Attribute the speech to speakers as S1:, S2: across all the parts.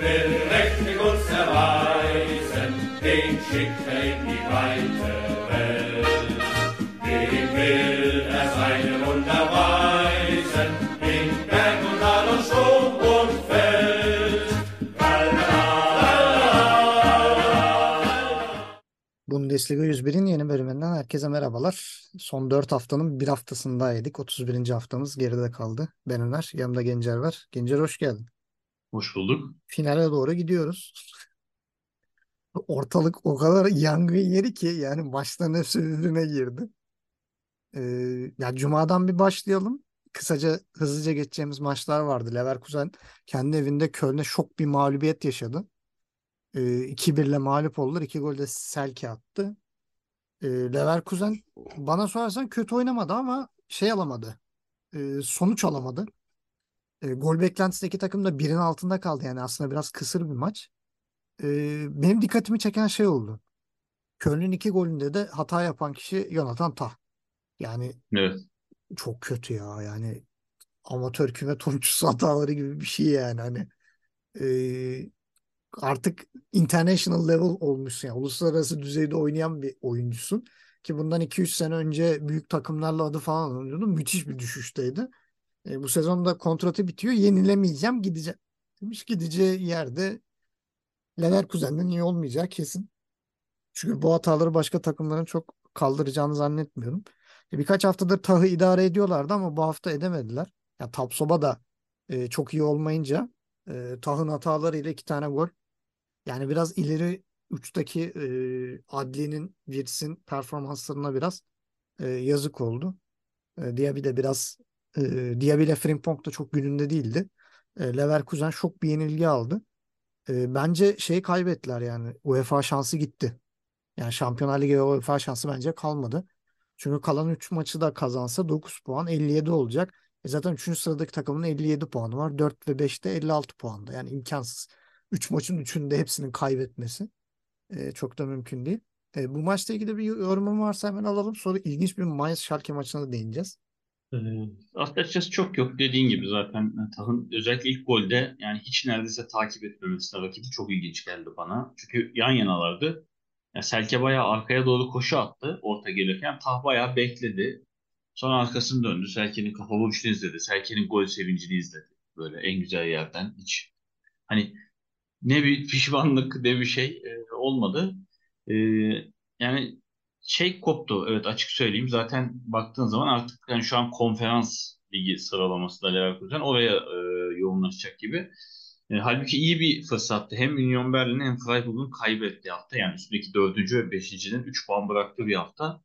S1: will mächtig uns erweisen, den schickt er in die weite Welt. Dem will er seine Wunder weisen, in Berg und Tal und Sturm und Feld.
S2: Bundesliga 101'in yeni bölümünden herkese merhabalar. Son 4 haftanın bir haftasındaydık. 31. haftamız geride kaldı. Ben Öner, yanımda Gencer var. Gencer hoş geldin.
S3: Hoş bulduk.
S2: Finale doğru gidiyoruz. Ortalık o kadar yangın yeri ki yani maçların hepsi birbirine girdi. Ee, ya Cuma'dan bir başlayalım. Kısaca hızlıca geçeceğimiz maçlar vardı. Leverkusen kendi evinde Köln'e şok bir mağlubiyet yaşadı. Ee, 2-1 ile mağlup oldular. 2 gol de Selke attı. Ee, Leverkusen bana sorarsan kötü oynamadı ama şey alamadı. Ee, sonuç alamadı. Ee, gol beklentisindeki takım da birin altında kaldı. Yani aslında biraz kısır bir maç. Ee, benim dikkatimi çeken şey oldu. Köln'ün iki golünde de hata yapan kişi Jonathan Tah. Yani
S3: Evet.
S2: çok kötü ya. Yani amatör küme turuncusu hataları gibi bir şey yani. Hani ee, artık international level olmuşsun. Yani uluslararası düzeyde oynayan bir oyuncusun. Ki bundan 2-3 sene önce büyük takımlarla adı falan alınıyordu. Müthiş bir düşüşteydi. E, bu sezonda kontratı bitiyor. Yenilemeyeceğim gideceğim. Demiş gideceği yerde Leverkusen'den iyi olmayacağı kesin. Çünkü bu hataları başka takımların çok kaldıracağını zannetmiyorum. E, birkaç haftadır Tah'ı idare ediyorlardı ama bu hafta edemediler. Ya Tapsoba da e, çok iyi olmayınca e, Tah'ın hatalarıyla iki tane gol. Yani biraz ileri uçtaki e, Adli'nin, Wirtz'in performanslarına biraz e, yazık oldu. E, Diaby de biraz e, Diaby ile Frimpong da çok gününde değildi. E, Leverkusen şok bir yenilgi aldı. E, bence şeyi kaybettiler yani UEFA şansı gitti. Yani Şampiyonlar Ligi UEFA şansı bence kalmadı. Çünkü kalan 3 maçı da kazansa 9 puan 57 olacak. E zaten 3. sıradaki takımın 57 puanı var. 4 ve 5'te 56 puanda. Yani imkansız. 3 maçın 3'ünü de hepsinin kaybetmesi e, çok da mümkün değil. E, bu maçla ilgili bir yorumum varsa hemen alalım. Sonra ilginç bir Mainz Schalke maçına da değineceğiz.
S3: Ee, açıkçası çok yok. Dediğin gibi zaten Tah'ın özellikle ilk golde yani hiç neredeyse takip etmemesi rakibi çok ilginç geldi bana. Çünkü yan yanalardı. Ya Selke bayağı arkaya doğru koşu attı orta gelirken. Tah bayağı bekledi. Sonra arkasını döndü. Selke'nin kafa vuruşunu izledi. Selke'nin gol sevincini izledi. Böyle en güzel yerden hiç. Hani ne bir pişmanlık ne bir şey e, olmadı. E, yani şey koptu evet açık söyleyeyim. Zaten baktığın zaman artık yani şu an konferans ligi sıralaması da Leverkusen oraya e, yoğunlaşacak gibi. E, halbuki iyi bir fırsattı. Hem Union Berlin hem Freiburg'un kaybettiği hafta. Yani üstündeki dördüncü ve beşincinin 3 puan bıraktığı bir hafta.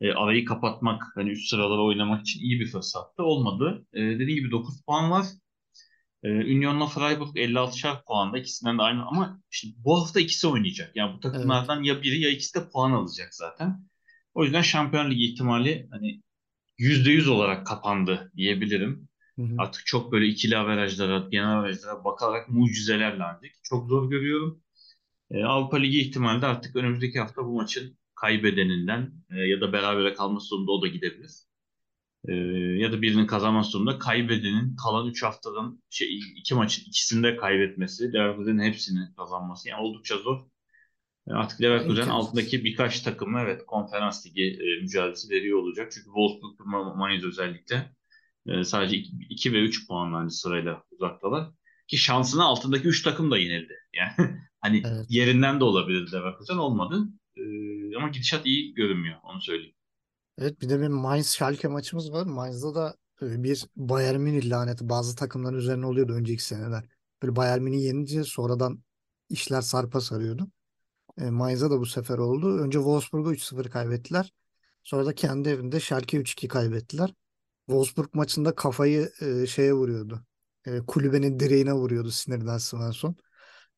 S3: E, arayı kapatmak, hani üst sıralara oynamak için iyi bir fırsattı. Olmadı. E, dediğim gibi 9 puan var. E, Union'la Freiburg 56'şar puanda. ikisinden de aynı ama işte bu hafta ikisi oynayacak. Yani bu takımlardan ya biri ya ikisi de puan alacak zaten. O yüzden Şampiyon Ligi ihtimali hani %100 olarak kapandı diyebilirim.
S2: Hı hı.
S3: Artık çok böyle ikili averajlara, genel averajlara bakarak mucizeler landik. Çok zor görüyorum. E, Avrupa Ligi ihtimali de artık önümüzdeki hafta bu maçın kaybedeninden e, ya da berabere kalması durumunda o da gidebilir. E, ya da birinin kazanması durumunda kaybedenin kalan 3 haftadan şey, iki maçın ikisinde kaybetmesi, Leverkusen'in hepsini kazanması yani oldukça zor. E, artık Leverkusen altındaki birkaç takımı evet konferans ligi e, mücadelesi veriyor olacak. Çünkü Wolfsburg Mainz özellikle e, sadece 2 ve 3 puanla hani sırayla uzaktalar. Ki şansına altındaki 3 takım da yenildi. Yani hani
S2: Evet.
S3: yerinden de olabilir Leverkusen olmadı. E, ama gidişat iyi görünmüyor onu söyleyeyim.
S2: Evet bir de bir Mainz Schalke maçımız var. Mainz'da da e, bir Bayern Münih laneti bazı takımların üzerine oluyordu önceki seneler. Böyle Bayern Münih yenince sonradan işler sarpa sarıyordu. E, Mainz'a da bu sefer oldu. Önce Wolfsburg'u 3-0 kaybettiler. Sonra da kendi evinde Schalke 3-2 kaybettiler. Wolfsburg maçında kafayı e, şeye vuruyordu. E, kulübenin direğine vuruyordu sinirden Svensson.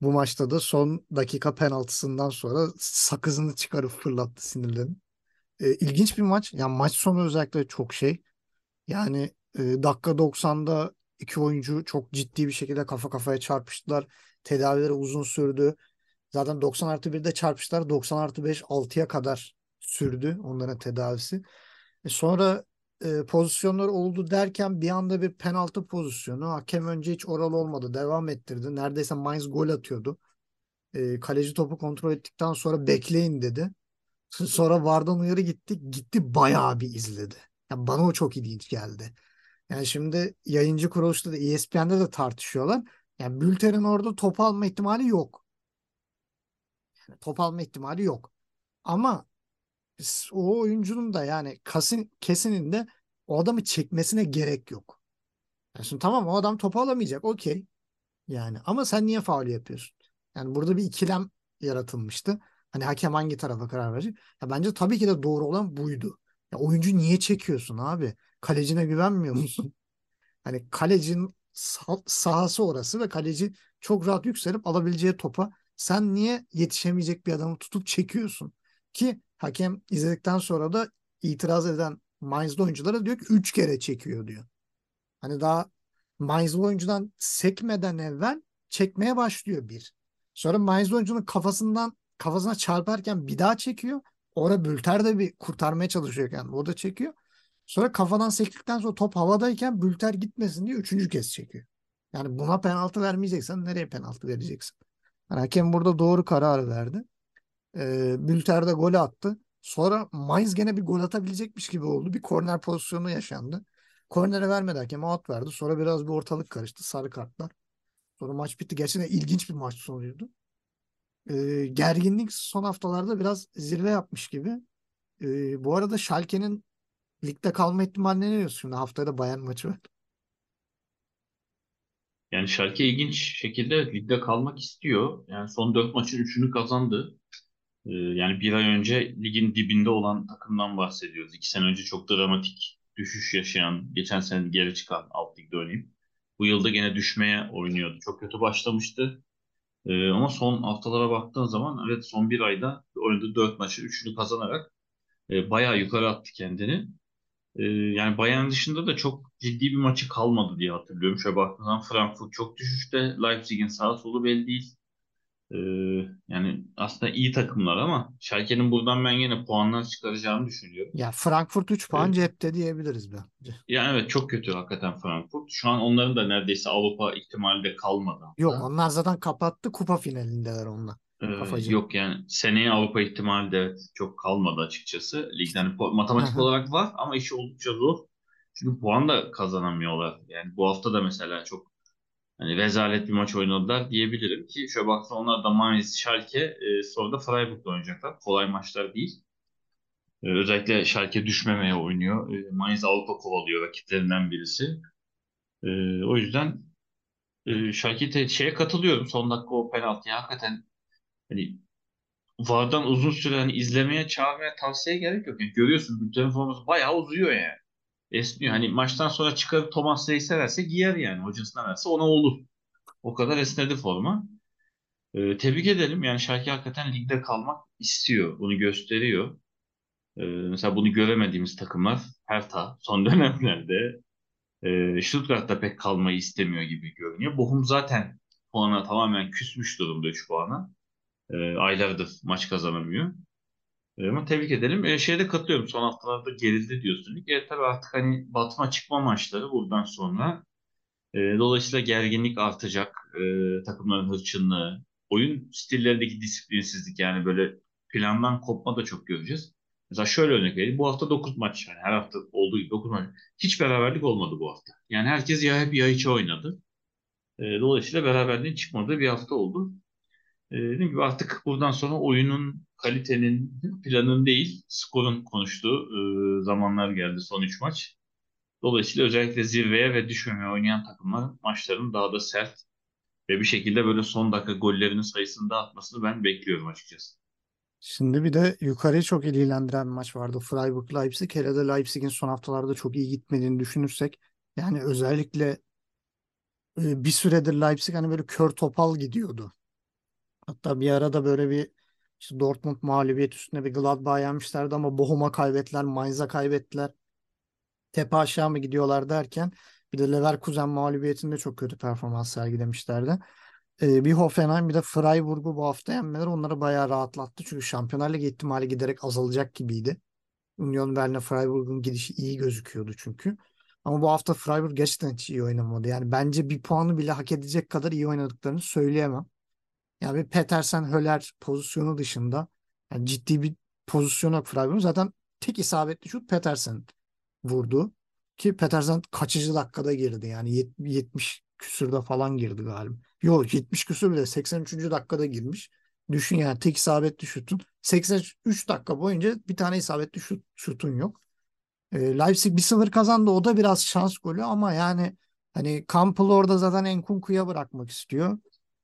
S2: Bu maçta da son dakika penaltısından sonra sakızını çıkarıp fırlattı sinirlerini. E, ilginç bir maç. Yani maç sonu özellikle çok şey. Yani e, dakika 90'da iki oyuncu çok ciddi bir şekilde kafa kafaya çarpıştılar. Tedavileri uzun sürdü. Zaten 90 artı 1'de çarpıştılar. 90 artı 5 6'ya kadar sürdü onların tedavisi. E sonra e, pozisyonlar oldu derken bir anda bir penaltı pozisyonu. Hakem önce hiç oral olmadı. Devam ettirdi. Neredeyse Mainz gol atıyordu. E, kaleci topu kontrol ettikten sonra bekleyin dedi. Sonra VAR'dan uyarı gitti. Gitti bayağı bir izledi. Yani bana o çok ilginç geldi. Yani şimdi yayıncı kuruluşta da ESPN'de de tartışıyorlar. Yani Bülter'in orada top alma ihtimali yok. Yani top alma ihtimali yok. Ama o oyuncunun da yani kesin, kesinin de o adamı çekmesine gerek yok. Yani şimdi tamam o adam topu alamayacak. Okey. Yani ama sen niye faul yapıyorsun? Yani burada bir ikilem yaratılmıştı. Hani hakem hangi tarafa karar verecek? Ya bence tabii ki de doğru olan buydu. Ya oyuncu niye çekiyorsun abi? Kalecine güvenmiyor musun? Hani kalecinin sahası orası ve kaleci çok rahat yükselip alabileceği topa sen niye yetişemeyecek bir adamı tutup çekiyorsun? Ki hakem izledikten sonra da itiraz eden Mainz'lı oyunculara diyor ki 3 kere çekiyor diyor. Hani daha Mainz'lı oyuncudan sekmeden evvel çekmeye başlıyor bir. Sonra Mainz'lı oyuncunun kafasından kafasına çarparken bir daha çekiyor. Orada Bülter de bir kurtarmaya çalışıyor yani. O da çekiyor. Sonra kafadan sektikten sonra top havadayken Bülter gitmesin diye üçüncü kez çekiyor. Yani buna penaltı vermeyeceksen nereye penaltı vereceksin? Yani hakem burada doğru karar verdi. Ee, Bülter de golü attı. Sonra Mainz gene bir gol atabilecekmiş gibi oldu. Bir korner pozisyonu yaşandı. Kornere vermedi hakem out verdi. Sonra biraz bir ortalık karıştı. Sarı kartlar. Sonra maç bitti. Gerçekten ilginç bir maç sonuydu. Ee, gerginlik son haftalarda biraz zirve yapmış gibi. Ee, bu arada Schalke'nin ligde kalma ihtimaline ne diyorsun? Şimdi haftaya da Bayern maçı var.
S3: Yani Schalke ilginç şekilde ligde kalmak istiyor. Yani son dört maçın üçünü kazandı. Ee, yani bir ay önce ligin dibinde olan takımdan bahsediyoruz. İki sene önce çok dramatik düşüş yaşayan, geçen sene geri çıkan alt ligde oynayıp bu yılda gene düşmeye oynuyordu. Çok kötü başlamıştı. Ee, ama son haftalara baktığın zaman evet son bir ayda oynadığı dört maçı üçünü kazanarak e, bayağı yukarı attı kendini. E, yani Bayern dışında da çok ciddi bir maçı kalmadı diye hatırlıyorum. Şöyle baktığın zaman Frankfurt çok düşüşte. Leipzig'in sağ solu belli değil. Ee, yani aslında iyi takımlar ama Schalke'nin buradan ben yine puanlar çıkaracağını düşünüyorum.
S2: Ya Frankfurt 3 puan
S3: Evet.
S2: cepte diyebiliriz bence.
S3: Yani evet çok kötü hakikaten Frankfurt. Şu an onların da neredeyse Avrupa ihtimali de kalmadı.
S2: Yok onlar zaten kapattı. Kupa finalindeler onlar.
S3: Ee, yok yani seneye Avrupa ihtimali de evet, çok kalmadı açıkçası. Ligden matematik olarak var ama işi oldukça zor. Çünkü puan da kazanamıyorlar. Yani bu hafta da mesela çok hani rezalet bir maç oynadılar diyebilirim ki şöyle baktığında onlar da Mainz, Schalke e, sonra da Freiburg'la oynayacaklar. Kolay maçlar değil. E, özellikle Schalke düşmemeye oynuyor. E, Mainz Avrupa kovalıyor rakiplerinden birisi. E, o yüzden e, Schalke te- şeye katılıyorum. Son dakika o penaltıya hakikaten hani VAR'dan uzun süre hani izlemeye çağırmaya tavsiye gerek yok. Yani görüyorsun Bülten'in forması bayağı uzuyor yani. Esniyor. Hani maçtan sonra çıkarıp Thomas Reis'e verse giyer yani. Hocasına verse ona olur. O kadar esnedi forma. Ee, tebrik edelim. Yani Schalke hakikaten ligde kalmak istiyor. Bunu gösteriyor. Ee, mesela bunu göremediğimiz takımlar Hertha son dönemlerde e, Stuttgart'ta pek kalmayı istemiyor gibi görünüyor. Bochum zaten puana tamamen küsmüş durumda 3 puana. Ee, aylardır maç kazanamıyor. Ee, ama tebrik edelim. Ee, şeyde katılıyorum. Son haftalarda gerildi diyorsun. Evet tabii artık hani batma çıkma maçları buradan sonra. Ee, dolayısıyla gerginlik artacak. Ee, takımların hırçınlığı, oyun stillerindeki disiplinsizlik yani böyle plandan kopma da çok göreceğiz. Mesela şöyle örnek vereyim. Bu hafta 9 maç. Yani her hafta olduğu gibi 9 maç. Hiç beraberlik olmadı bu hafta. Yani herkes ya hep ya içe oynadı. Ee, dolayısıyla beraberliğin çıkmadığı bir hafta oldu. Ee, dediğim gibi artık buradan sonra oyunun kalitenin, planın değil, skorun konuştuğu e, zamanlar geldi son 3 maç. Dolayısıyla özellikle zirveye ve düşmemeye oynayan takımlar maçların daha da sert ve bir şekilde böyle son dakika gollerinin sayısını da atmasını ben bekliyorum açıkçası.
S2: Şimdi bir de yukarıyı çok ilgilendiren bir maç vardı. Freiburg-Leipzig. Hele de Leipzig'in son haftalarda çok iyi gitmediğini düşünürsek. Yani özellikle e, bir süredir Leipzig hani böyle kör topal gidiyordu. Hatta bir arada böyle bir işte Dortmund mağlubiyet üstüne bir Gladbach yenmişlerdi ama Bochum'a kaybettiler, Mainz'a kaybettiler. Tepe aşağı mı gidiyorlar derken bir de Leverkusen mağlubiyetinde çok kötü performans sergilemişlerdi. Ee, bir Hoffenheim bir de Freiburg'u bu hafta yenmeleri onları bayağı rahatlattı. Çünkü Şampiyonlar Ligi ihtimali giderek azalacak gibiydi. Union Berlin Freiburg'un gidişi iyi gözüküyordu çünkü. Ama bu hafta Freiburg gerçekten hiç iyi oynamadı. Yani bence bir puanı bile hak edecek kadar iyi oynadıklarını söyleyemem. Yani bir Petersen Höller pozisyonu dışında yani ciddi bir pozisyon yok Freiburg'un. Zaten tek isabetli şut Petersen vurdu. Ki Petersen kaçıncı dakikada girdi yani 70 küsürde falan girdi galiba. Yok 70 küsür bile 83. dakikada girmiş. Düşün yani tek isabetli şutun 83 dakika boyunca bir tane isabetli şut, şutun yok. E, Leipzig 1-0 kazandı. O da biraz şans golü ama yani hani Kampel orada zaten Enkunku'ya bırakmak istiyor.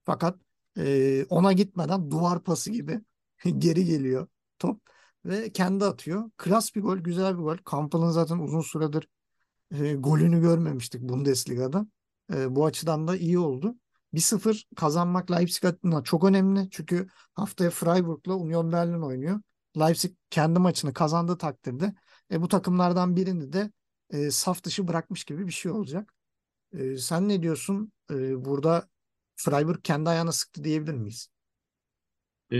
S2: Fakat e, ona gitmeden duvar pası gibi geri geliyor top ve kendi atıyor. Klas bir gol, güzel bir gol. Kampel'ın zaten uzun süredir e, golünü görmemiştik Bundesliga'da. E, bu açıdan da iyi oldu. 1-0 kazanmak Leipzig adına çok önemli. Çünkü haftaya Freiburg'la Union Berlin oynuyor. Leipzig kendi maçını kazandığı takdirde e, bu takımlardan birini de e, saf dışı bırakmış gibi bir şey olacak. E, sen ne diyorsun? E, burada Freiburg kendi ayağına sıktı diyebilir miyiz?
S3: Ee,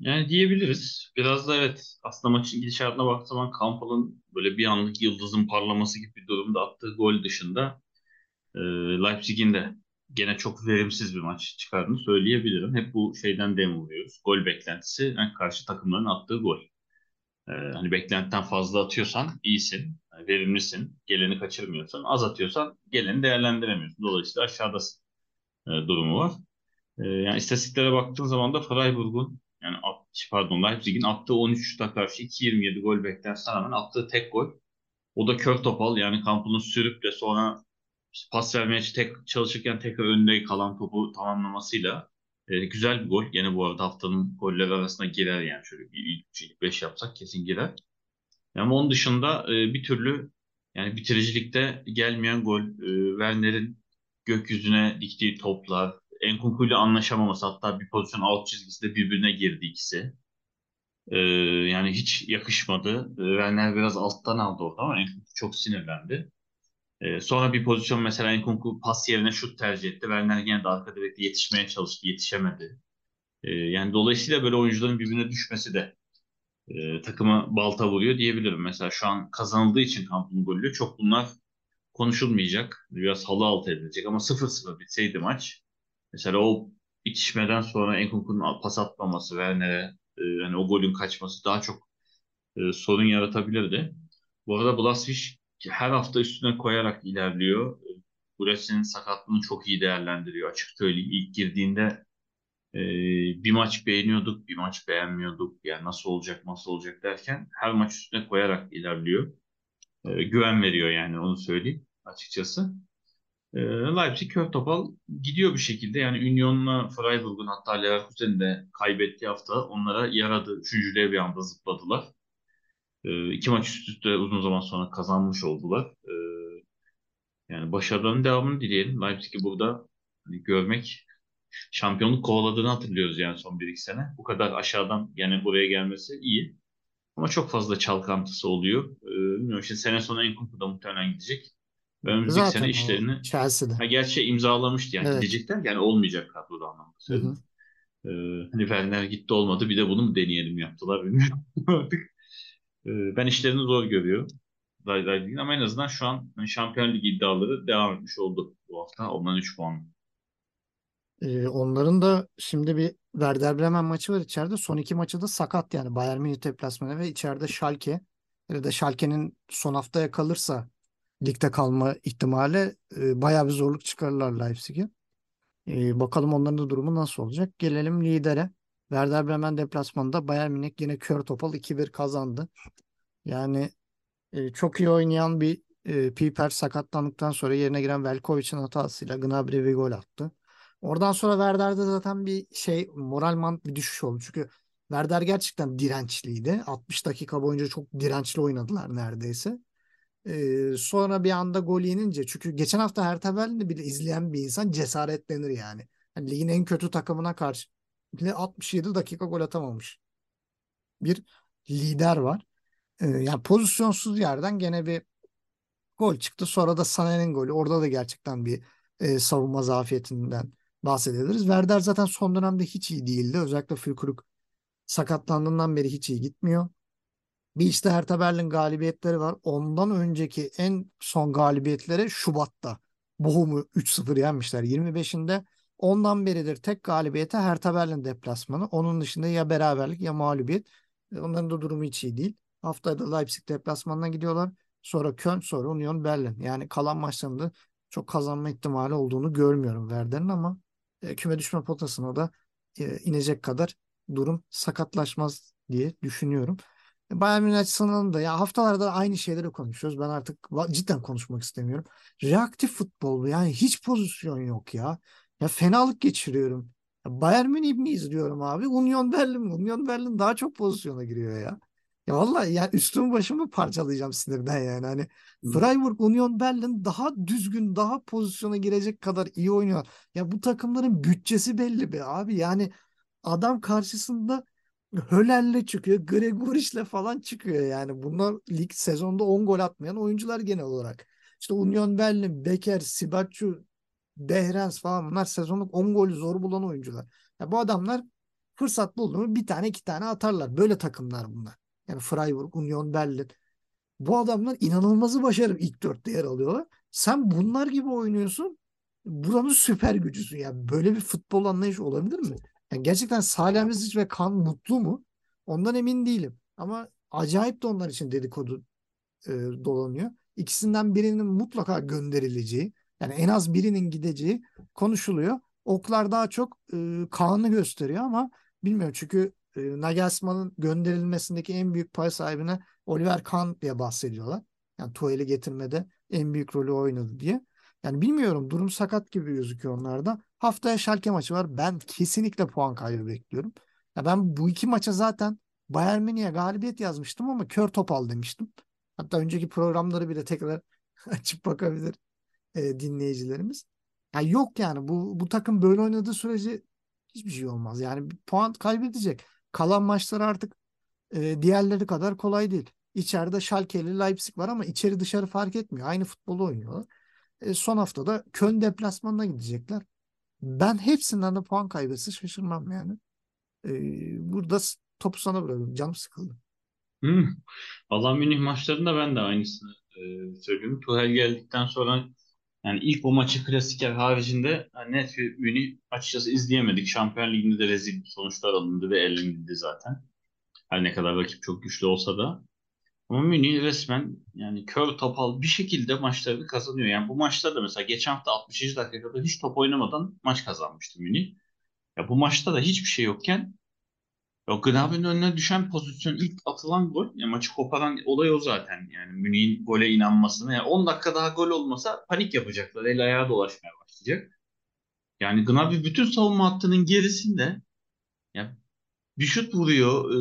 S3: yani diyebiliriz. Biraz da evet aslında maçın gidişatına baktığı zaman Kampal'ın böyle bir anlık yıldızın parlaması gibi bir durumda attığı gol dışında e, Leipzig'in de gene çok verimsiz bir maç çıkardığını söyleyebilirim. Hep bu şeyden dem vuruyoruz. Gol beklentisi yani karşı takımların attığı gol. Ee, hani beklentiden fazla atıyorsan iyisin, verimlisin, geleni kaçırmıyorsun. Az atıyorsan geleni değerlendiremiyorsun. Dolayısıyla aşağıdasın e, durumu var. E, yani istatistiklere baktığın zaman da Freiburg'un yani at, pardon Leipzig'in attığı 13 şuta karşı 2.27 gol beklentisine rağmen attığı tek gol. O da kör topal yani kampını sürüp de sonra işte pas vermeye tek çalışırken tekrar önünde kalan topu tamamlamasıyla e, güzel bir gol. Yine bu arada haftanın golleri arasına girer yani şöyle bir ilk, ilk 5 yapsak kesin girer. Ama onun dışında e, bir türlü yani bitiricilikte gelmeyen gol, e, Werner'in gökyüzüne diktiği toplar, Enkunku ile anlaşamaması hatta bir pozisyon alt çizgisinde birbirine girdi ikisi. E, yani hiç yakışmadı. E, Werner biraz alttan aldı orada ama Enkunku çok sinirlendi. E, sonra bir pozisyon mesela Enkunku pas yerine şut tercih etti. Werner yine de arka direkte yetişmeye çalıştı, yetişemedi. E, yani dolayısıyla böyle oyuncuların birbirine düşmesi de e, takıma balta vuruyor diyebilirim. Mesela şu an kazanıldığı için kampın golü çok bunlar konuşulmayacak. Biraz halı altı edilecek ama 0-0 bitseydi maç. Mesela o itişmeden sonra Enkunku'nun pas atmaması, Werner'e e, yani o golün kaçması daha çok e, sorun yaratabilirdi. Bu arada Blaswich her hafta üstüne koyarak ilerliyor. Gures'in sakatlığını çok iyi değerlendiriyor açık söyleyeyim. İlk girdiğinde e, bir maç beğeniyorduk, bir maç beğenmiyorduk. Yani nasıl olacak, nasıl olacak derken her maç üstüne koyarak ilerliyor. E, güven veriyor yani onu söyleyeyim açıkçası. E, Leipzig kör topal gidiyor bir şekilde. Yani Union'la Freiburg'un hatta Leverkusen'in de kaybettiği hafta onlara yaradı. Üçüncülüğe bir anda zıpladılar. E, iki maç üst üste uzun zaman sonra kazanmış oldular. E, yani başarılarının devamını dileyelim. Leipzig'i burada hani görmek şampiyonluk kovaladığını hatırlıyoruz yani son 1-2 sene. Bu kadar aşağıdan yani buraya gelmesi iyi. Ama çok fazla çalkantısı oluyor. Ee, bilmiyorum işte sene sonu Enkunku da muhtemelen gidecek. Önümüzdeki
S2: Zaten
S3: sene işlerini
S2: Chelsea'de.
S3: ha, gerçi imzalamıştı yani
S2: Evet.
S3: gidecekler yani olmayacak kadroda anlamda söyledim. Ee, hani Werner gitti olmadı bir de bunu mu deneyelim yaptılar bilmiyorum artık. Ee, ben işlerini zor görüyorum. Leipzig'in ama en azından şu an hani Şampiyon Ligi iddiaları devam etmiş oldu bu hafta. Ondan 3 puan.
S2: Ee, onların da şimdi bir Werder Bremen maçı var içeride. Son iki maçı da sakat yani. Bayern Münih deplasmanı ve içeride Schalke. Ya da Schalke'nin son haftaya kalırsa ligde kalma ihtimali e, bayağı bir zorluk çıkarırlar Leipzig'e. E, bakalım onların da durumu nasıl olacak. Gelelim lidere. Werder Bremen deplasmanında Bayern Münih yine kör topal 2-1 kazandı. Yani e, çok iyi oynayan bir e, Piper sakatlandıktan sonra yerine giren Velkovic'in hatasıyla Gnabry bir gol attı. Oradan sonra Werder'de zaten bir şey moralman bir düşüş oldu. Çünkü Werder gerçekten dirençliydi. 60 dakika boyunca çok dirençli oynadılar neredeyse. Ee, sonra bir anda gol yenince çünkü geçen hafta Hertha Berlin'i bile izleyen bir insan cesaretlenir yani. Hani ligin en kötü takımına karşı bile 67 dakika gol atamamış. Bir lider var. Ee, yani pozisyonsuz yerden gene bir gol çıktı. Sonra da Sané'nin golü. Orada da gerçekten bir e, savunma zafiyetinden bahsedebiliriz. Werder zaten son dönemde hiç iyi değildi. Özellikle Füllkrug sakatlandığından beri hiç iyi gitmiyor. Bir işte Hertha Berlin galibiyetleri var. Ondan önceki en son galibiyetleri Şubat'ta. Bochum'u 3-0 yenmişler 25'inde. Ondan beridir tek galibiyete Hertha Berlin deplasmanı. Onun dışında ya beraberlik ya mağlubiyet. E, onların da durumu hiç iyi değil. Haftaya da Leipzig deplasmanına gidiyorlar. Sonra Köln, sonra Union Berlin. Yani kalan maçlarında çok kazanma ihtimali olduğunu görmüyorum Werder'in ama e, küme düşme potasına da e, inecek kadar durum sakatlaşmaz diye düşünüyorum. E, Bayern Münih açısından da ya haftalarda aynı şeyleri konuşuyoruz. Ben artık cidden konuşmak istemiyorum. Reaktif futbol. Yani hiç pozisyon yok ya. Ya fenalık geçiriyorum. Ya Bayern Münih mi izliyorum abi? Union Berlin mi? Union Berlin daha çok pozisyona giriyor ya. Ya vallahi ya üstümü başımı parçalayacağım sinirden yani. Hani Freiburg, Union Berlin daha düzgün, daha pozisyona girecek kadar iyi oynuyor. Ya bu takımların bütçesi belli be abi. Yani adam karşısında Höler'le çıkıyor, Gregoric'le falan çıkıyor yani. Bunlar lig sezonda 10 gol atmayan oyuncular genel olarak. İşte Union Berlin, Becker, Sibaccu, Behrens falan bunlar sezonluk 10 golü zor bulan oyuncular. Ya bu adamlar fırsat buldu mu bir tane iki tane atarlar. Böyle takımlar bunlar. Yani Freiburg, Union Berlin. Bu adamlar inanılmazı başarıp ilk dörtte yer alıyorlar. Sen bunlar gibi oynuyorsun. Buranın süper gücüsün. Ya böyle bir futbol anlayışı olabilir mi? Yani gerçekten Salih Hamzic ve Kan mutlu mu? Ondan emin değilim. Ama acayip de onlar için dedikodu e, dolanıyor. İkisinden birinin mutlaka gönderileceği, yani en az birinin gideceği konuşuluyor. Oklar daha çok e, Kaan'ı gösteriyor ama bilmiyorum çünkü e, Nagelsmann'ın gönderilmesindeki en büyük pay sahibine Oliver Kahn diye bahsediyorlar. Yani Tuhel'i getirmede en büyük rolü oynadı diye. Yani bilmiyorum durum sakat gibi gözüküyor onlarda. Haftaya Schalke maçı var. Ben kesinlikle puan kaybı bekliyorum. Ya ben bu iki maça zaten Bayern Münih'e galibiyet yazmıştım ama kör topal demiştim. Hatta önceki programları bile tekrar açıp bakabilir e, dinleyicilerimiz. Ya yok yani bu bu takım böyle oynadığı sürece hiçbir şey olmaz. Yani puan kaybedecek. Kalan maçlar artık e, diğerleri kadar kolay değil. İçeride Schalke ile Leipzig var ama içeri dışarı fark etmiyor. Aynı futbolu oynuyorlar. E, son haftada Köln deplasmanına gidecekler. Ben hepsinden de puan kaybetse şaşırmam yani. E, burada topu sana bırakıyorum. Canım sıkıldı.
S3: Hmm. Valla Münih maçlarında ben de aynısını e, söylüyorum. Tuchel geldikten sonra yani ilk o maçı klasiker haricinde net bir Münih açıkçası izleyemedik. Şampiyon Ligi'nde de rezil sonuçlar alındı ve elenildi zaten. Her ne kadar rakip çok güçlü olsa da. Ama Münih resmen yani kör topal bir şekilde maçlarını kazanıyor. Yani bu maçta da mesela geçen hafta 60. dakikada hiç top oynamadan maç kazanmıştı Münih. Ya bu maçta da hiçbir şey yokken ya Gnabry'nin önüne düşen pozisyon ilk atılan gol. Ya maçı koparan olay o zaten. Yani Münih'in gole inanmasını. Yani 10 dakika daha gol olmasa panik yapacaklar. El ayağa dolaşmaya başlayacak. Yani Gnabry bütün savunma hattının gerisinde ya bir şut vuruyor e,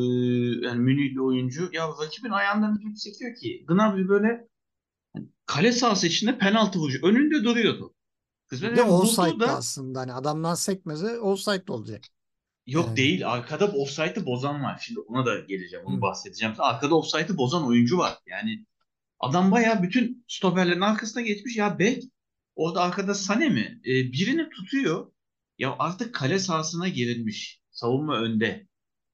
S3: yani Münihli oyuncu. Ya rakibin ayağından bir sekiyor ki Gnabry böyle hani kale sahası içinde penaltı vuruyor. Önünde duruyordu. Böyle
S2: de
S3: yani
S2: offside'da
S3: da
S2: aslında hani adamdan sekmese offside olacak.
S3: Yok
S2: Yani.
S3: değil. Arkada offside'ı bozan var. Şimdi ona da geleceğim. Onu
S2: Hı.
S3: bahsedeceğim. Arkada offside'ı bozan oyuncu var. Yani adam bayağı bütün stoperlerin arkasına geçmiş. Ya bek orada arkada Sane mi? Ee, birini tutuyor. Ya artık kale sahasına girilmiş. Savunma önde.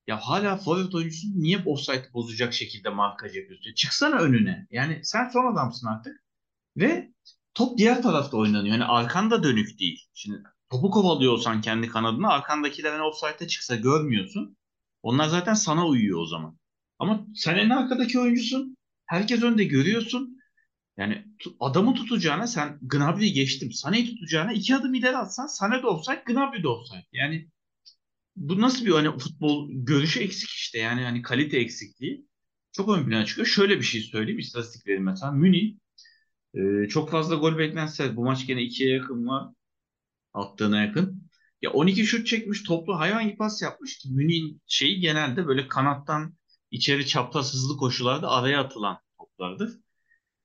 S3: Ya hala forvet oyuncusu niye offside'ı bozacak şekilde markaj yapıyorsun? Çıksana önüne. Yani sen son adamsın artık. Ve top diğer tarafta oynanıyor. Yani arkanda dönük değil. Şimdi topu kovalıyorsan kendi kanadına arkandakiler hani çıksa görmüyorsun. Onlar zaten sana uyuyor o zaman. Ama sen en arkadaki oyuncusun. Herkes önde görüyorsun. Yani adamı tutacağına sen Gnabry'i geçtim. Sané'yi tutacağına iki adım ileri atsan Sané de offside, Gnabry de offside. Yani bu nasıl bir hani futbol görüşü eksik işte. Yani hani kalite eksikliği çok ön plana çıkıyor. Şöyle bir şey söyleyeyim istatistik vereyim mesela. Münih ee, çok fazla gol beklense bu maç gene ikiye yakın var. Attığına yakın. Ya 12 şut çekmiş toplu hayvan gibi pas yapmış ki Münih'in şeyi genelde böyle kanattan içeri çapraz hızlı koşularda araya atılan toplardır.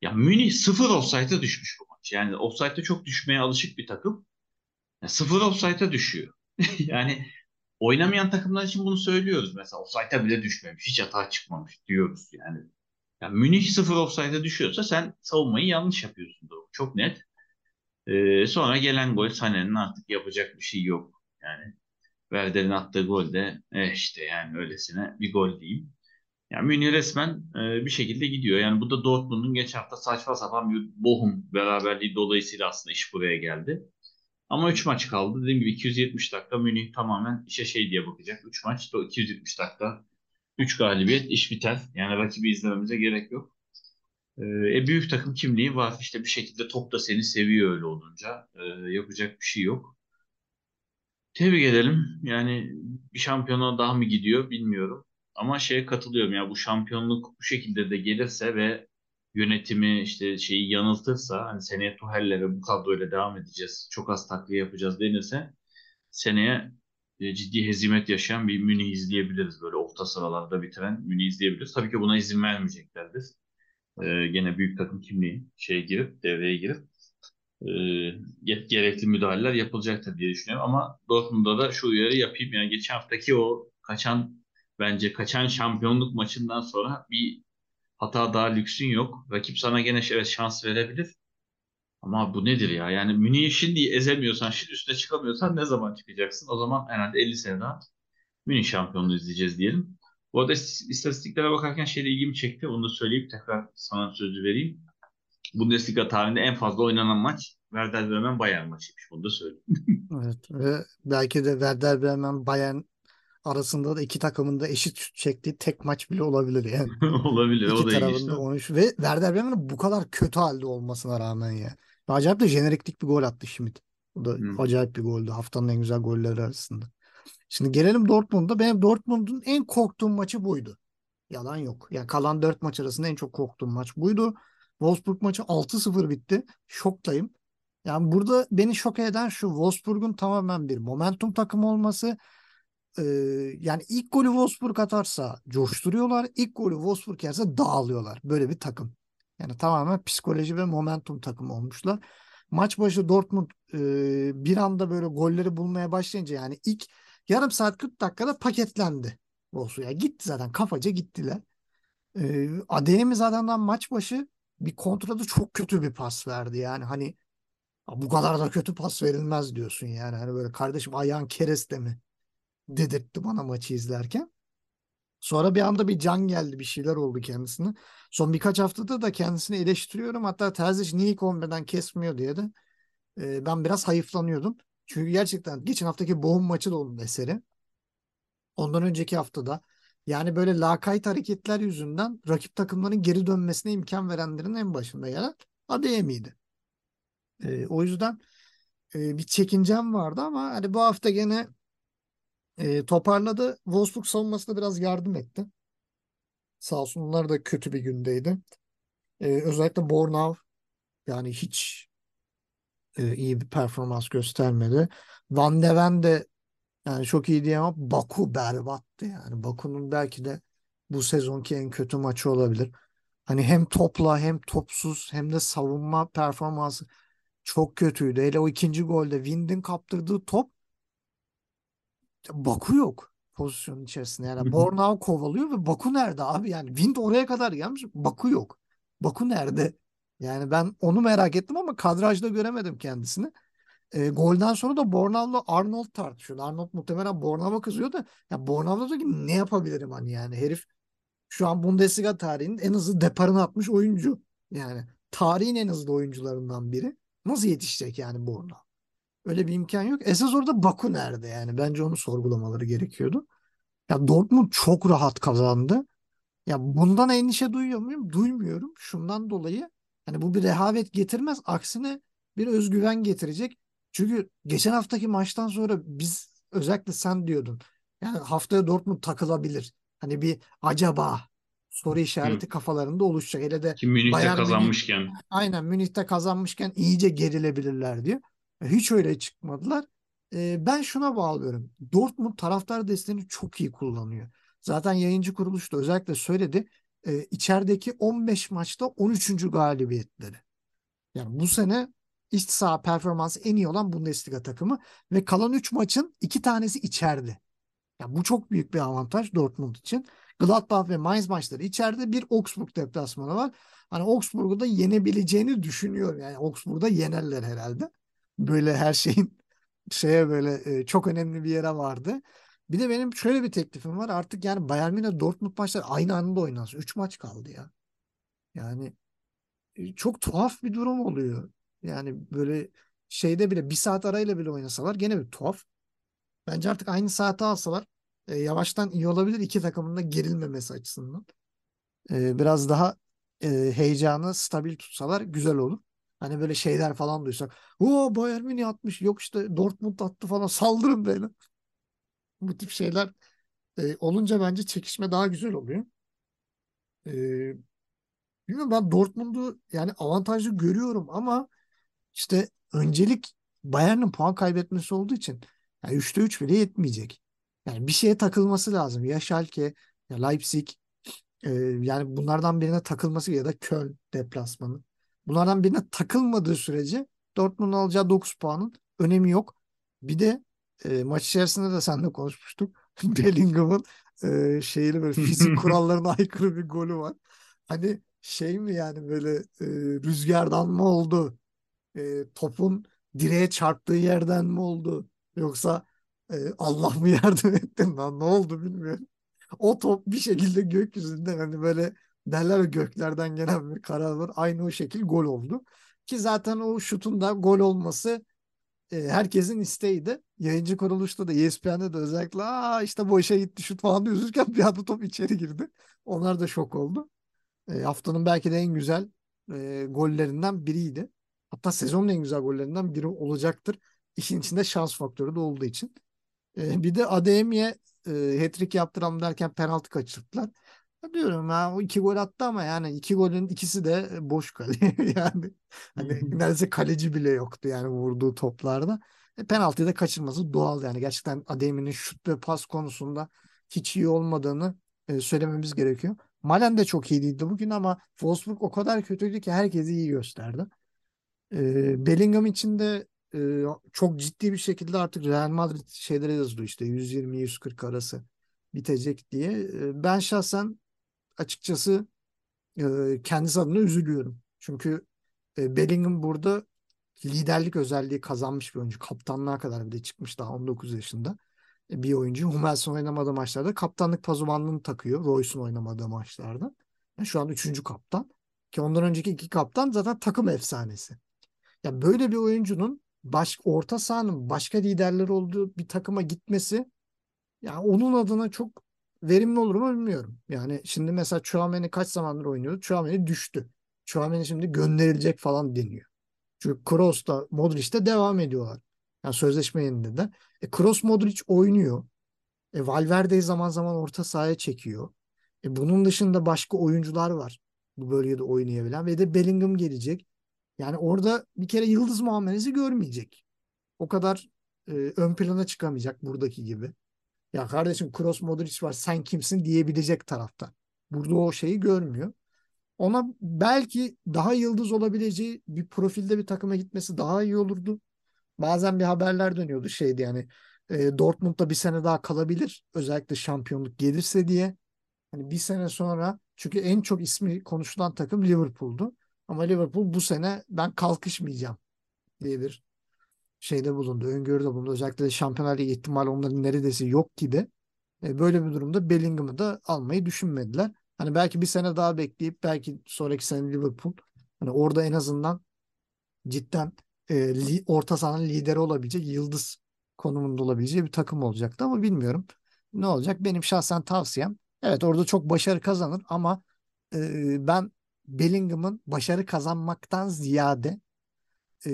S3: Ya Münih sıfır offside'a düşmüş bu maç. Yani offside'a çok düşmeye alışık bir takım. Ya sıfır offside'a düşüyor. Yani oynamayan takımlar için bunu söylüyoruz. Mesela offside'a bile düşmemiş. Hiç hata çıkmamış diyoruz yani. Ya Münih sıfır offside'a düşüyorsa sen savunmayı yanlış yapıyorsun. Doğru. Çok net. Ee, sonra gelen gol Sané'nin artık yapacak bir şey yok. Yani Werder'in attığı gol de eh işte yani öylesine bir gol diyeyim. Yani Münih resmen e, bir şekilde gidiyor. Yani bu da Dortmund'un geçen hafta saçma sapan bir Bochum beraberliği dolayısıyla aslında iş buraya geldi. Ama 3 maç kaldı. Dediğim gibi 270 dakika Münih tamamen işe şey diye bakacak. 3 maç, 270 dakika, 3 galibiyet, iş biter. Yani rakibi izlememize gerek yok. E, e, büyük takım kimliği var. İşte bir şekilde top da seni seviyor öyle olunca. E, yapacak bir şey yok. Tebrik edelim. Yani bir şampiyona daha mı gidiyor bilmiyorum. Ama şeye katılıyorum ya bu şampiyonluk bu şekilde de gelirse ve yönetimi işte şeyi yanıltırsa hani seneye Tuhel'le ve bu kadroyla devam edeceğiz. Çok az takviye yapacağız denirse seneye e, ciddi hezimet yaşayan bir Münih izleyebiliriz. Böyle orta sıralarda bitiren Münih izleyebiliriz. Tabii ki buna izin vermeyeceklerdir. Ee, gene büyük takım kimliği şeye girip devreye girip e, gerekli müdahaleler yapılacaktır diye düşünüyorum. Ama Dortmund'da da şu uyarı yapayım. Yani geçen haftaki o kaçan bence kaçan şampiyonluk maçından sonra bir hata daha lüksün yok. Rakip sana gene şans verebilir. Ama bu nedir ya? Yani Münih'i şimdi ezemiyorsan, şimdi üstüne çıkamıyorsan ne zaman çıkacaksın? O zaman herhalde 50 sene daha Münih şampiyonluğu izleyeceğiz diyelim. Bu arada istatistiklere bakarken şeyle ilgimi çekti. Onu da söyleyip tekrar sana sözü vereyim. Bundesliga tarihinde en fazla oynanan maç Werder Bremen Bayern maçıymış. Bunu da söyleyeyim.
S2: Evet ve belki de Werder Bremen Bayern arasında da iki takımın da eşit şut çektiği tek maç bile olabilir yani.
S3: olabilir.
S2: İki
S3: o da
S2: tarafında 13 ve Werder Bremen'in bu kadar kötü halde olmasına rağmen ya. Acayip de jeneriklik bir gol attı Schmidt. Bu da hmm. acayip bir goldü. Haftanın en güzel golleri arasında. Şimdi gelelim Dortmund'a. Benim Dortmund'un en korktuğum maçı buydu. Yalan yok. Yani kalan 4 maç arasında en çok korktuğum maç buydu. Wolfsburg maçı 6-0 bitti. Şoktayım. Yani burada beni şok eden şu Wolfsburg'un tamamen bir momentum takımı olması. Ee, yani ilk golü Wolfsburg atarsa coşturuyorlar. İlk golü Wolfsburg yerse dağılıyorlar. Böyle bir takım. Yani tamamen psikoloji ve momentum takımı olmuşlar. Maç başı Dortmund e, bir anda böyle golleri bulmaya başlayınca yani ilk yarım saat 40 dakikada paketlendi. Yani gitti zaten kafaca gittiler. E, Adeyemi zaten maç başı bir kontrada çok kötü bir pas verdi. Yani hani bu kadar da kötü pas verilmez diyorsun yani. Hani böyle kardeşim ayağın kereste mi dedirtti bana maçı izlerken. Sonra bir anda bir can geldi bir şeyler oldu kendisine. Son birkaç haftada da kendisini eleştiriyorum. Hatta Terzic niye 11'den kesmiyor diye de e, ben biraz hayıflanıyordum. Çünkü gerçekten geçen haftaki Boğum maçı da onun eseri. Ondan önceki haftada yani böyle lakayt hareketler yüzünden rakip takımların geri dönmesine imkan verenlerin en başında gelen Adeyemi'ydi. E, o yüzden e, bir çekincem vardı ama hani bu hafta gene e, toparladı. Wolfsburg savunmasına biraz yardım etti. Sağ olsun onlar da kötü bir gündeydi. E, özellikle Bornau yani hiç e, iyi bir performans göstermedi. Van de Ven de yani çok iyi diyemem. Baku berbattı yani. Baku'nun belki de bu sezonki en kötü maçı olabilir. Hani hem topla hem topsuz hem de savunma performansı çok kötüydü. Hele o ikinci golde Wind'in kaptırdığı top Baku yok pozisyonun içerisinde. Yani Bornau kovalıyor ve Baku nerede abi? Yani Wind oraya kadar gelmiş. Baku yok. Baku nerede? Yani ben onu merak ettim ama kadrajda göremedim kendisini. E, golden sonra da Bornav'la Arnold tartışıyor. Arnold muhtemelen Bornav'a kızıyor da ya Bornav'da diyor ki ne yapabilirim hani yani herif şu an Bundesliga tarihinin en hızlı deparını atmış oyuncu. Yani tarihin en hızlı oyuncularından biri. Nasıl yetişecek yani Bornav? Öyle bir imkan yok. Esas orada Baku nerede yani? Bence onu sorgulamaları gerekiyordu. Ya Dortmund çok rahat kazandı. Ya bundan endişe duyuyor muyum? Duymuyorum. Şundan dolayı hani bu bir rehavet getirmez. Aksine bir özgüven getirecek. Çünkü geçen haftaki maçtan sonra biz özellikle sen diyordun. Yani haftaya Dortmund takılabilir. Hani bir acaba soru işareti Hı. kafalarında oluşacak. Hele de
S3: Ki Münih'te Bayern kazanmışken. Münih,
S2: aynen Münih'te kazanmışken iyice gerilebilirler diyor. Hiç öyle çıkmadılar. Ee, ben şuna bağlıyorum. Dortmund taraftar desteğini çok iyi kullanıyor. Zaten yayıncı kuruluş da özellikle söyledi. Ee, içerideki 15 maçta 13. galibiyetleri. Yani bu sene iç saha performansı en iyi olan Bundesliga takımı ve kalan 3 maçın 2 tanesi içeride. Yani bu çok büyük bir avantaj Dortmund için. Gladbach ve Mainz maçları içeride bir Augsburg deplasmanı var. Hani Augsburg'u da yenebileceğini düşünüyorum. Yani Augsburg'da yenerler herhalde. Böyle her şeyin şeye böyle e, çok önemli bir yere vardı. Bir de benim şöyle bir teklifim var. Artık yani Bayern Münih Dortmund maçları aynı anda oynansın. 3 maç kaldı ya. Yani e, çok tuhaf bir durum oluyor. Yani böyle şeyde bile bir saat arayla bile oynasalar gene bir tuhaf. Bence artık aynı saate alsalar e, yavaştan iyi olabilir iki takımın da gerilmemesi açısından. E, biraz daha e, heyecanı stabil tutsalar güzel olur. Hani böyle şeyler falan duysak. O Bayern Münih atmış. Yok işte Dortmund attı falan. Saldırın böyle. Bu tip şeyler e, olunca bence çekişme daha güzel oluyor. E, bilmiyorum ben Dortmund'u yani avantajlı görüyorum ama işte öncelik Bayern'in puan kaybetmesi olduğu için yani 3'te 3 bile yetmeyecek. Yani bir şeye takılması lazım. Ya Schalke ya Leipzig e, yani bunlardan birine takılması ya da Köln deplasmanı. Bunlardan birine takılmadığı sürece Dortmund'un alacağı 9 puanın önemi yok. Bir de e, maç içerisinde de seninle konuşmuştuk. Bellingham'ın e, şeyli böyle fizik kurallarına aykırı bir golü var. Hani şey mi yani böyle e, rüzgardan mı oldu? E, topun direğe çarptığı yerden mi oldu? Yoksa e, Allah mı yardım etti? Lan ne oldu bilmiyorum. O top bir şekilde gökyüzünden hani böyle derler göklerden gelen bir karar var. Aynı o şekil gol oldu. Ki zaten o şutun da gol olması e, herkesin isteğiydi. Yayıncı kuruluşta da ESPN'de de özellikle Aa, işte boşa gitti şut falan diyoruzken bir anda top içeri girdi. Onlar da şok oldu. E, haftanın belki de en güzel e, gollerinden biriydi. Hatta sezonun en güzel gollerinden biri olacaktır. İşin içinde şans faktörü de olduğu için. E, bir de Adeyemi'ye e, hat-trick yaptıram derken penaltı kaçırdılar. Diyorum ya o iki gol attı ama yani iki golün ikisi de boş kale. yani hani neredeyse kaleci bile yoktu yani vurduğu toplarda. E, penaltıyı da kaçırması doğal yani. Gerçekten Adeyemi'nin şut ve pas konusunda hiç iyi olmadığını e, söylememiz gerekiyor. Malen de çok iyi değildi bugün ama Wolfsburg o kadar kötüydü ki herkesi iyi gösterdi. E, Bellingham için de e, çok ciddi bir şekilde artık Real Madrid şeylere yazılıyor işte 120-140 arası bitecek diye. E, ben şahsen açıkçası e, kendisi adına üzülüyorum. Çünkü e, Bellingham burada liderlik özelliği kazanmış bir oyuncu. Kaptanlığa kadar bir de çıkmış daha 19 yaşında. E, bir oyuncu. Hummels'in oynamadığı maçlarda kaptanlık pazuvanlığını takıyor. Royce'un oynamadığı maçlarda. Yani şu an üçüncü kaptan. Ki ondan önceki iki kaptan zaten takım efsanesi. Ya yani böyle bir oyuncunun baş, orta sahanın başka liderleri olduğu bir takıma gitmesi yani onun adına çok verimli olur mu bilmiyorum. Yani şimdi mesela Chouameni kaç zamandır oynuyordu? Chouameni düştü. Chouameni şimdi gönderilecek falan deniyor. Çünkü Kroos da Modric de devam ediyorlar. Yani sözleşme yeninde de. E, Kroos Modric oynuyor. E, Valverde'yi zaman zaman orta sahaya çekiyor. E, bunun dışında başka oyuncular var. Bu bölgede oynayabilen ve de Bellingham gelecek. Yani orada bir kere yıldız muamelesi görmeyecek. O kadar e, ön plana çıkamayacak buradaki gibi. Ya kardeşim Kroos Modric var sen kimsin diyebilecek tarafta. Burada o şeyi görmüyor. Ona belki daha yıldız olabileceği bir profilde bir takıma gitmesi daha iyi olurdu. Bazen bir haberler dönüyordu şeydi yani e, Dortmund'da bir sene daha kalabilir. Özellikle şampiyonluk gelirse diye. Hani bir sene sonra çünkü en çok ismi konuşulan takım Liverpool'du. Ama Liverpool bu sene ben kalkışmayacağım diye bir şeyde bulundu. Öngörüde bulundu. Özellikle de Şampiyonlar Ligi ihtimali onların neredeyse yok gibi. E, böyle bir durumda Bellingham'ı da almayı düşünmediler. Hani belki bir sene daha bekleyip belki sonraki sene Liverpool hani orada en azından cidden e, li, orta sahanın lideri olabilecek yıldız konumunda olabileceği bir takım olacaktı ama bilmiyorum ne olacak. Benim şahsen tavsiyem evet orada çok başarı kazanır ama e, ben Bellingham'ın başarı kazanmaktan ziyade e,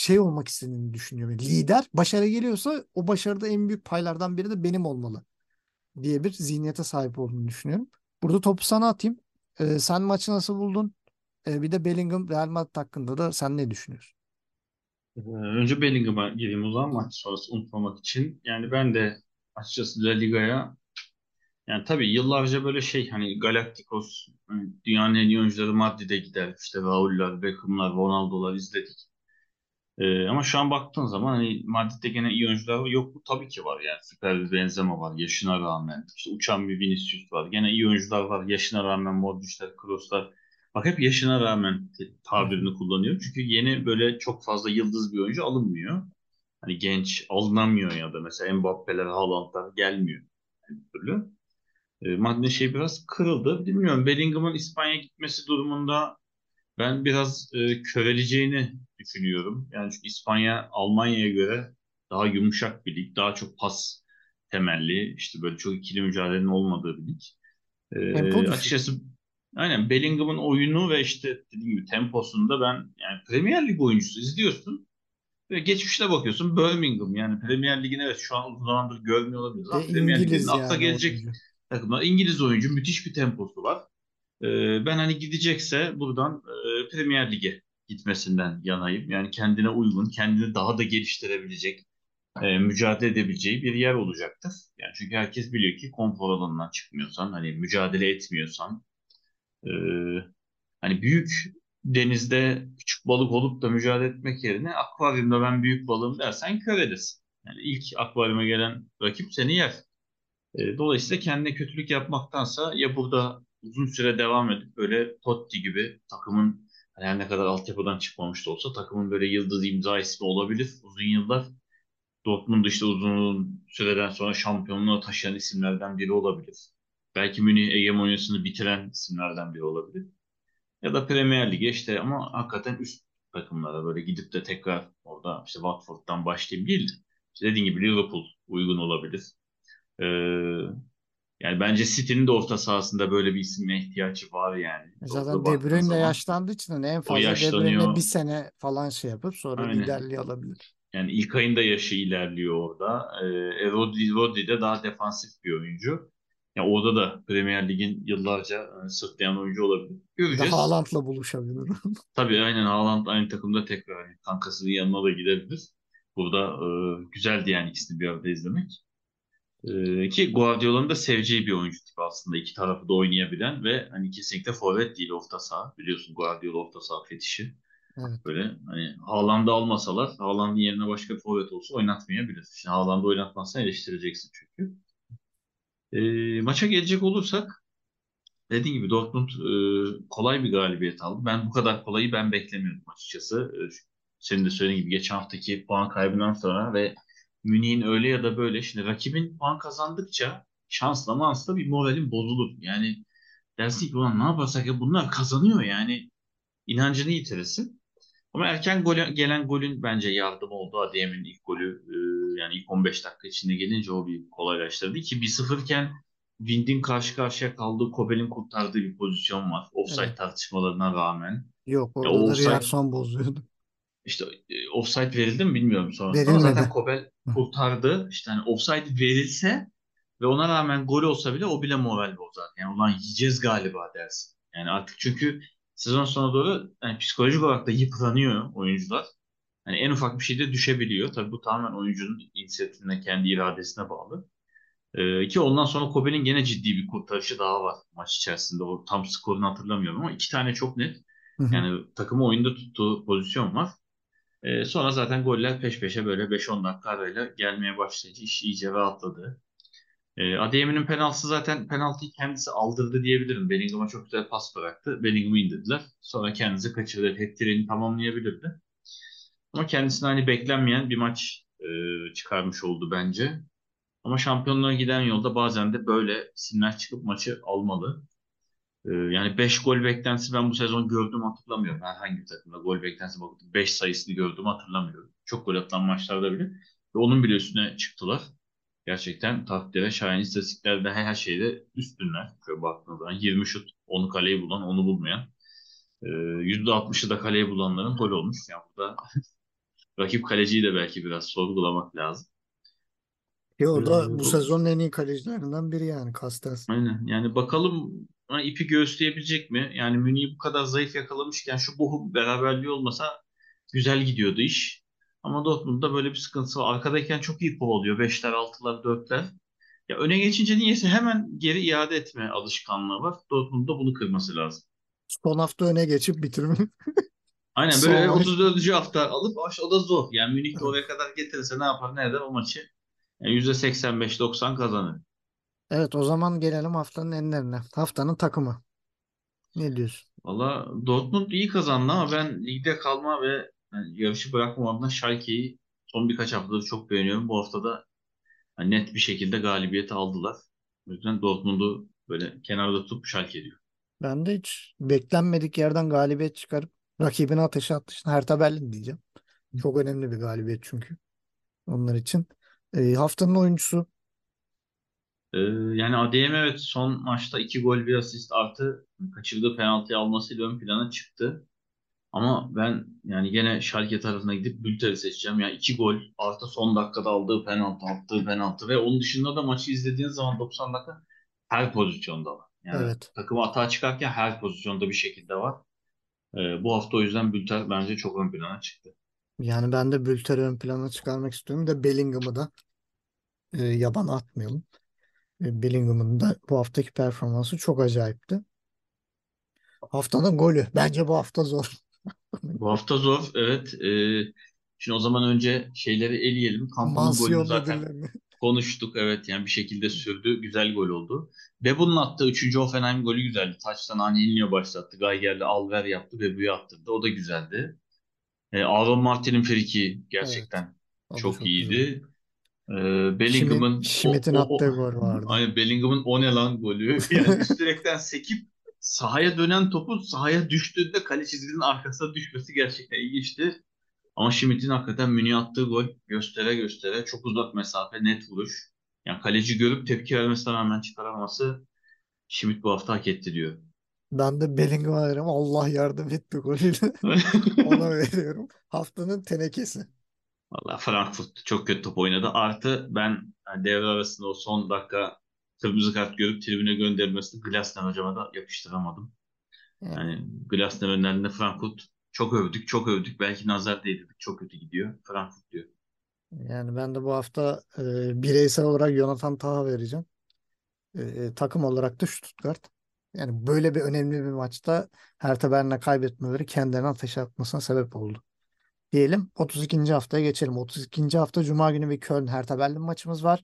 S2: şey olmak istediğini düşünüyorum. Lider başarı geliyorsa o başarıda en büyük paylardan biri de benim olmalı diye bir zihniyete sahip olduğunu düşünüyorum. Burada topu sana atayım. Ee, sen maçı nasıl buldun? Ee, bir de Bellingham Real Madrid hakkında da sen ne düşünüyorsun?
S3: Ee, önce Bellingham'a gireyim o zaman maç sonrası unutmamak için. Yani ben de açıkçası La Liga'ya yani tabii yıllarca böyle şey hani Galacticos dünyanın en iyi oyuncuları Madrid'e gider. İşte Raul'lar, Beckham'lar, Ronaldo'lar izledik. Ee, ama şu an baktığın zaman hani Madrid'de gene iyi oyuncular. Yok mu? Tabii ki var yani. Süper bir Benzema var yaşına rağmen. İşte uçan bir Vinicius var. Gene iyi oyuncular var yaşına rağmen. Modric'ler, Kroos'lar. Bak hep yaşına rağmen tabirini kullanıyor. Çünkü yeni böyle çok fazla yıldız bir oyuncu alınmıyor. Hani genç alınamıyor ya da mesela Mbappe'ler, Haaland'lar gelmiyor. Yani türlü. E, madde şey biraz kırıldı. Bilmiyorum Bellingham'ın İspanya gitmesi durumunda ben biraz e, köreleceğini düşünüyorum. Yani çünkü İspanya Almanya'ya göre daha yumuşak bir lig. Daha çok pas temelli. işte böyle çok ikili mücadelenin olmadığı bir lig. E,
S2: düşük.
S3: açıkçası aynen Bellingham'ın oyunu ve işte dediğim gibi temposunda ben yani Premier Lig oyuncusu izliyorsun. Ve geçmişte bakıyorsun Birmingham yani Premier Lig'in evet şu an uzun zamandır görmüyor olabiliriz ama Premier Lig'in
S2: yani
S3: gelecek
S2: oyuncu.
S3: takımlar. İngiliz oyuncu müthiş bir temposu var. Ee, ben hani gidecekse buradan e, Premier Lig'e gitmesinden yanayım. Yani kendine uygun, kendini daha da geliştirebilecek, e, mücadele edebileceği bir yer olacaktır. Yani çünkü herkes biliyor ki konfor alanından çıkmıyorsan, hani mücadele etmiyorsan, e, hani büyük denizde küçük balık olup da mücadele etmek yerine akvaryumda ben büyük balığım dersen körelisin. Yani ilk akvaryuma gelen rakip seni yer. E, dolayısıyla kendine kötülük yapmaktansa ya burada uzun süre devam edip böyle Totti gibi takımın hani her ne kadar altyapıdan çıkmamış da olsa takımın böyle yıldız imza ismi olabilir uzun yıllar. Dortmund işte uzun süreden sonra şampiyonluğa taşıyan isimlerden biri olabilir. Belki Münih hegemonyasını bitiren isimlerden biri olabilir. Ya da Premier Lig'e işte ama hakikaten üst takımlara böyle gidip de tekrar orada işte Watford'dan başlayayım değil de işte dediğin gibi Liverpool uygun olabilir. Ee, yani bence City'nin de orta sahasında böyle bir isme ihtiyacı var yani.
S2: Zaten
S3: Orada
S2: De Bruyne de yaşlandığı için hani en fazla De Bruyne bir sene falan şey yapıp sonra
S3: Aynen.
S2: liderliği alabilir.
S3: Yani İlkay'ın da yaşı ilerliyor orada. Ee, Rodri, Rodri de daha defansif bir oyuncu. Yani orada da Premier Lig'in yıllarca e, sırtlayan oyuncu olabilir. Göreceğiz.
S2: Haaland'la buluşabilir.
S3: Tabii aynen Haaland aynı takımda tekrar yani kankasının yanına da gidebilir. Burada e, güzeldi yani ikisini bir arada izlemek. E, ki Guardiola'nın da seveceği bir oyuncu tipi aslında. iki tarafı da oynayabilen ve hani kesinlikle forvet değil orta saha. Biliyorsun Guardiola orta saha fetişi.
S2: Evet.
S3: Böyle hani Haaland'ı almasalar Haaland'ın yerine başka bir forvet olsa oynatmayabilir. Şimdi Haaland'ı oynatmazsan eleştireceksin çünkü. E, maça gelecek olursak Dediğim gibi Dortmund e, kolay bir galibiyet aldı. Ben bu kadar kolayı ben beklemiyordum açıkçası. E, senin de söylediğin gibi geçen haftaki puan kaybından sonra ve Münih'in öyle ya da böyle şimdi rakibin puan kazandıkça şansla mansla bir moralin bozulur. Yani dersin ki ulan ne yaparsak ya bunlar kazanıyor yani inancını yitirirsin. Ama erken gol, gelen golün bence yardımı oldu. Adeyem'in ilk golü e, yani ilk 15 dakika içinde gelince o bir kolaylaştırdı ki 1-0 iken Wind'in karşı karşıya kaldığı Kobel'in kurtardığı bir pozisyon var. Offside
S2: Evet.
S3: tartışmalarına rağmen.
S2: Yok
S3: Ya
S2: orada
S3: o
S2: da
S3: offside
S2: Riyerson bozuyordu.
S3: İşte e, offside verildi mi bilmiyorum sonrasında ama zaten. Kobel kurtardı. İşte hani offside verilse ve ona rağmen gol olsa bile o bile moral bozar. Yani ulan yiyeceğiz galiba dersin. Yani artık çünkü sezon sonuna doğru yani psikolojik olarak da yıpranıyor oyuncular. Hani en ufak bir şeyde düşebiliyor. Tabii bu tamamen oyuncunun inisiyatifine, kendi iradesine bağlı. Ee, ki ondan sonra Kobe'nin gene ciddi bir kurtarışı daha var maç içerisinde. O tam skorunu hatırlamıyorum ama iki tane çok net. Yani takımı oyunda tuttuğu pozisyon var. Ee, sonra zaten goller peş peşe böyle 5-10 dakika arayla gelmeye başlayınca iş iyice rahatladı. Ee, Adeyemi'nin penaltısı zaten penaltıyı kendisi aldırdı diyebilirim. Bellingham'a çok güzel pas bıraktı. Bellingham'ı indirdiler. Sonra kendisi kaçırdı. Hat-trick'ini tamamlayabilirdi. Ama kendisine hani beklenmeyen bir maç e, çıkarmış oldu bence. Ama şampiyonluğa giden yolda bazen de böyle isimler çıkıp maçı almalı. Ee, yani 5 gol beklentisi ben bu sezon gördüm hatırlamıyorum. Herhangi bir takımda gol beklentisi bakıp 5 sayısını gördüm hatırlamıyorum. Çok gol atılan maçlarda bile. Ve onun bile üstüne çıktılar. Gerçekten takdire şayan istatistiklerde her şeyde üstünler. Şöyle baktığınız zaman 20 şut, 10'u kaleyi bulan, 10'u bulmayan. Ee, %60'ı da kaleyi bulanların gol olmuş. Yani burada rakip kaleciyi de belki biraz sorgulamak lazım.
S2: Ki o da
S3: Ee,
S2: bu sezonun en iyi kalecilerinden biri yani Castells.
S3: Aynen. Yani bakalım ha, ipi göğüsleyebilecek mi? Yani Münih'i bu kadar zayıf yakalamışken şu Bochum beraberliği olmasa güzel gidiyordu iş. Ama Dortmund'da böyle bir sıkıntısı var. Arkadayken çok iyi kovalıyor. Beşler, altılar, dörtler. Ya öne geçince niyeyse hemen geri iade etme alışkanlığı var. Dortmund'da bunu kırması lazım.
S2: Son hafta öne geçip bitirme.
S3: Aynen
S2: Son
S3: böyle
S2: maç.
S3: 34. hafta alıp o da zor. Yani Münih oraya kadar getirirse ne yapar ne eder o maçı yani %85-90 kazanır.
S2: Evet o zaman gelelim haftanın enlerine. Haftanın takımı. Ne diyorsun?
S3: Valla Dortmund iyi kazandı ama ben ligde kalma ve yani yarışı bırakma adına Schalke'yi son birkaç haftadır çok beğeniyorum. Bu hafta da yani net bir şekilde galibiyeti aldılar. O yüzden Dortmund'u böyle kenarda tutup Schalke diyor.
S2: Ben de hiç beklenmedik yerden galibiyet çıkarıp rakibine ateşe attı. İşte Hertha Berlin diyeceğim. Çok önemli bir galibiyet çünkü onlar için. E, haftanın oyuncusu
S3: Ee, yani ADM evet son maçta iki gol bir asist artı kaçırdığı penaltıyı almasıyla ön plana çıktı. Ama ben yani gene Schalke tarafına gidip Bülter'i seçeceğim. Yani iki gol artı son dakikada aldığı penaltı, attığı penaltı ve onun dışında da maçı izlediğiniz zaman 90 dakika her pozisyonda var. Yani
S2: evet.
S3: takım hata çıkarken her pozisyonda bir şekilde var. Ee, bu hafta o yüzden Bülter bence çok ön plana çıktı.
S2: Yani ben de Bülter'i ön plana çıkarmak istiyorum. De Bellingham'ı da e, yabana atmayalım. E, Bellingham'ın da bu haftaki performansı çok acayipti. Haftanın golü. Bence bu hafta zor.
S3: Bu hafta zor evet. Ee, şimdi o zaman önce şeyleri eleyelim. Golünü
S2: Mansiyon
S3: zaten konuştuk evet yani bir şekilde sürdü. Güzel gol oldu. Ve bunun attığı 3. Hoffenheim golü güzeldi. Taçtan Angelinho başlattı. Geiger'le Alver yaptı ve Bu'yu attırdı. O da güzeldi. Ee, Aaron Martin'in friki gerçekten
S2: da
S3: çok,
S2: çok güzel.
S3: Ee, Bellingham'ın
S2: Schmidt- Schmidt'in attığı gol vardı.
S3: Aynen Bellingham'ın o ne lan golü. Yani üst direkten sekip sahaya dönen topu sahaya düştüğünde kale çizginin arkasına düşmesi gerçekten ilginçti. Ama Schmidt'in hakikaten Münih'e attığı gol göstere göstere çok uzak mesafe net vuruş. Yani kaleci görüp tepki vermesine rağmen çıkaramaması Schmidt bu hafta hak etti diyor.
S2: Ben de Bellingham'a veririm. Allah yardım etti golüyle. Ona veriyorum. Haftanın tenekesi.
S3: Valla Frankfurt çok kötü top oynadı. Artı ben yani devre arasında o son dakika kırmızı kart görüp tribüne gönderilmesini Glasner hocama da yakıştıramadım.
S2: Yani
S3: Yani Glasner'ın önünde Frankfurt çok övdük, çok övdük. Belki nazar değdirdik. Çok kötü gidiyor. Frankfurt diyor.
S2: Yani ben de bu hafta e, bireysel olarak Jonathan Tah'a vereceğim. E, takım olarak da Stuttgart. Yani böyle bir önemli bir maçta Hertha Berlin'e kaybetmeleri kendilerine ateşe atmasına sebep oldu. Diyelim 32. haftaya geçelim. 32. hafta Cuma günü bir Köln Hertha Berlin maçımız var.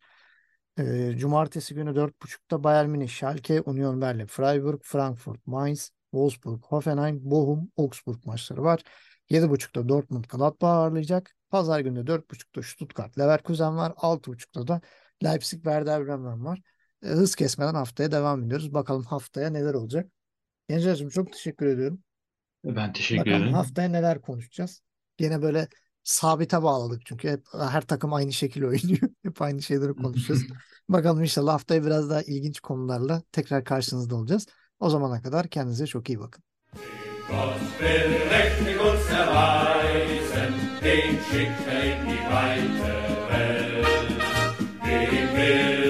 S2: E, Cumartesi günü 4.30'da Bayern Münih, Schalke, Union Berlin, Freiburg, Frankfurt, Mainz, Wolfsburg, Hoffenheim, Bochum, Augsburg maçları var. 7.30'da Dortmund Gladbach ağırlayacak. Pazar günü 4.30'da Stuttgart Leverkusen var. 6.30'da da Leipzig Werder Bremen var. E, hız kesmeden haftaya devam ediyoruz. Bakalım haftaya neler olacak. Gencer'cim çok teşekkür ediyorum.
S3: Ben teşekkür
S2: Bakalım
S3: ederim.
S2: haftaya neler konuşacağız. Gene böyle sabite bağladık çünkü hep her takım aynı şekil oynuyor. Hep aynı şeyleri konuşacağız. Bakalım inşallah haftaya biraz daha ilginç konularla tekrar karşınızda olacağız. O zamana kadar kendinize çok iyi bakın.
S1: Gott will mächtig uns erweisen, den schickt er in die weite Welt. Dem will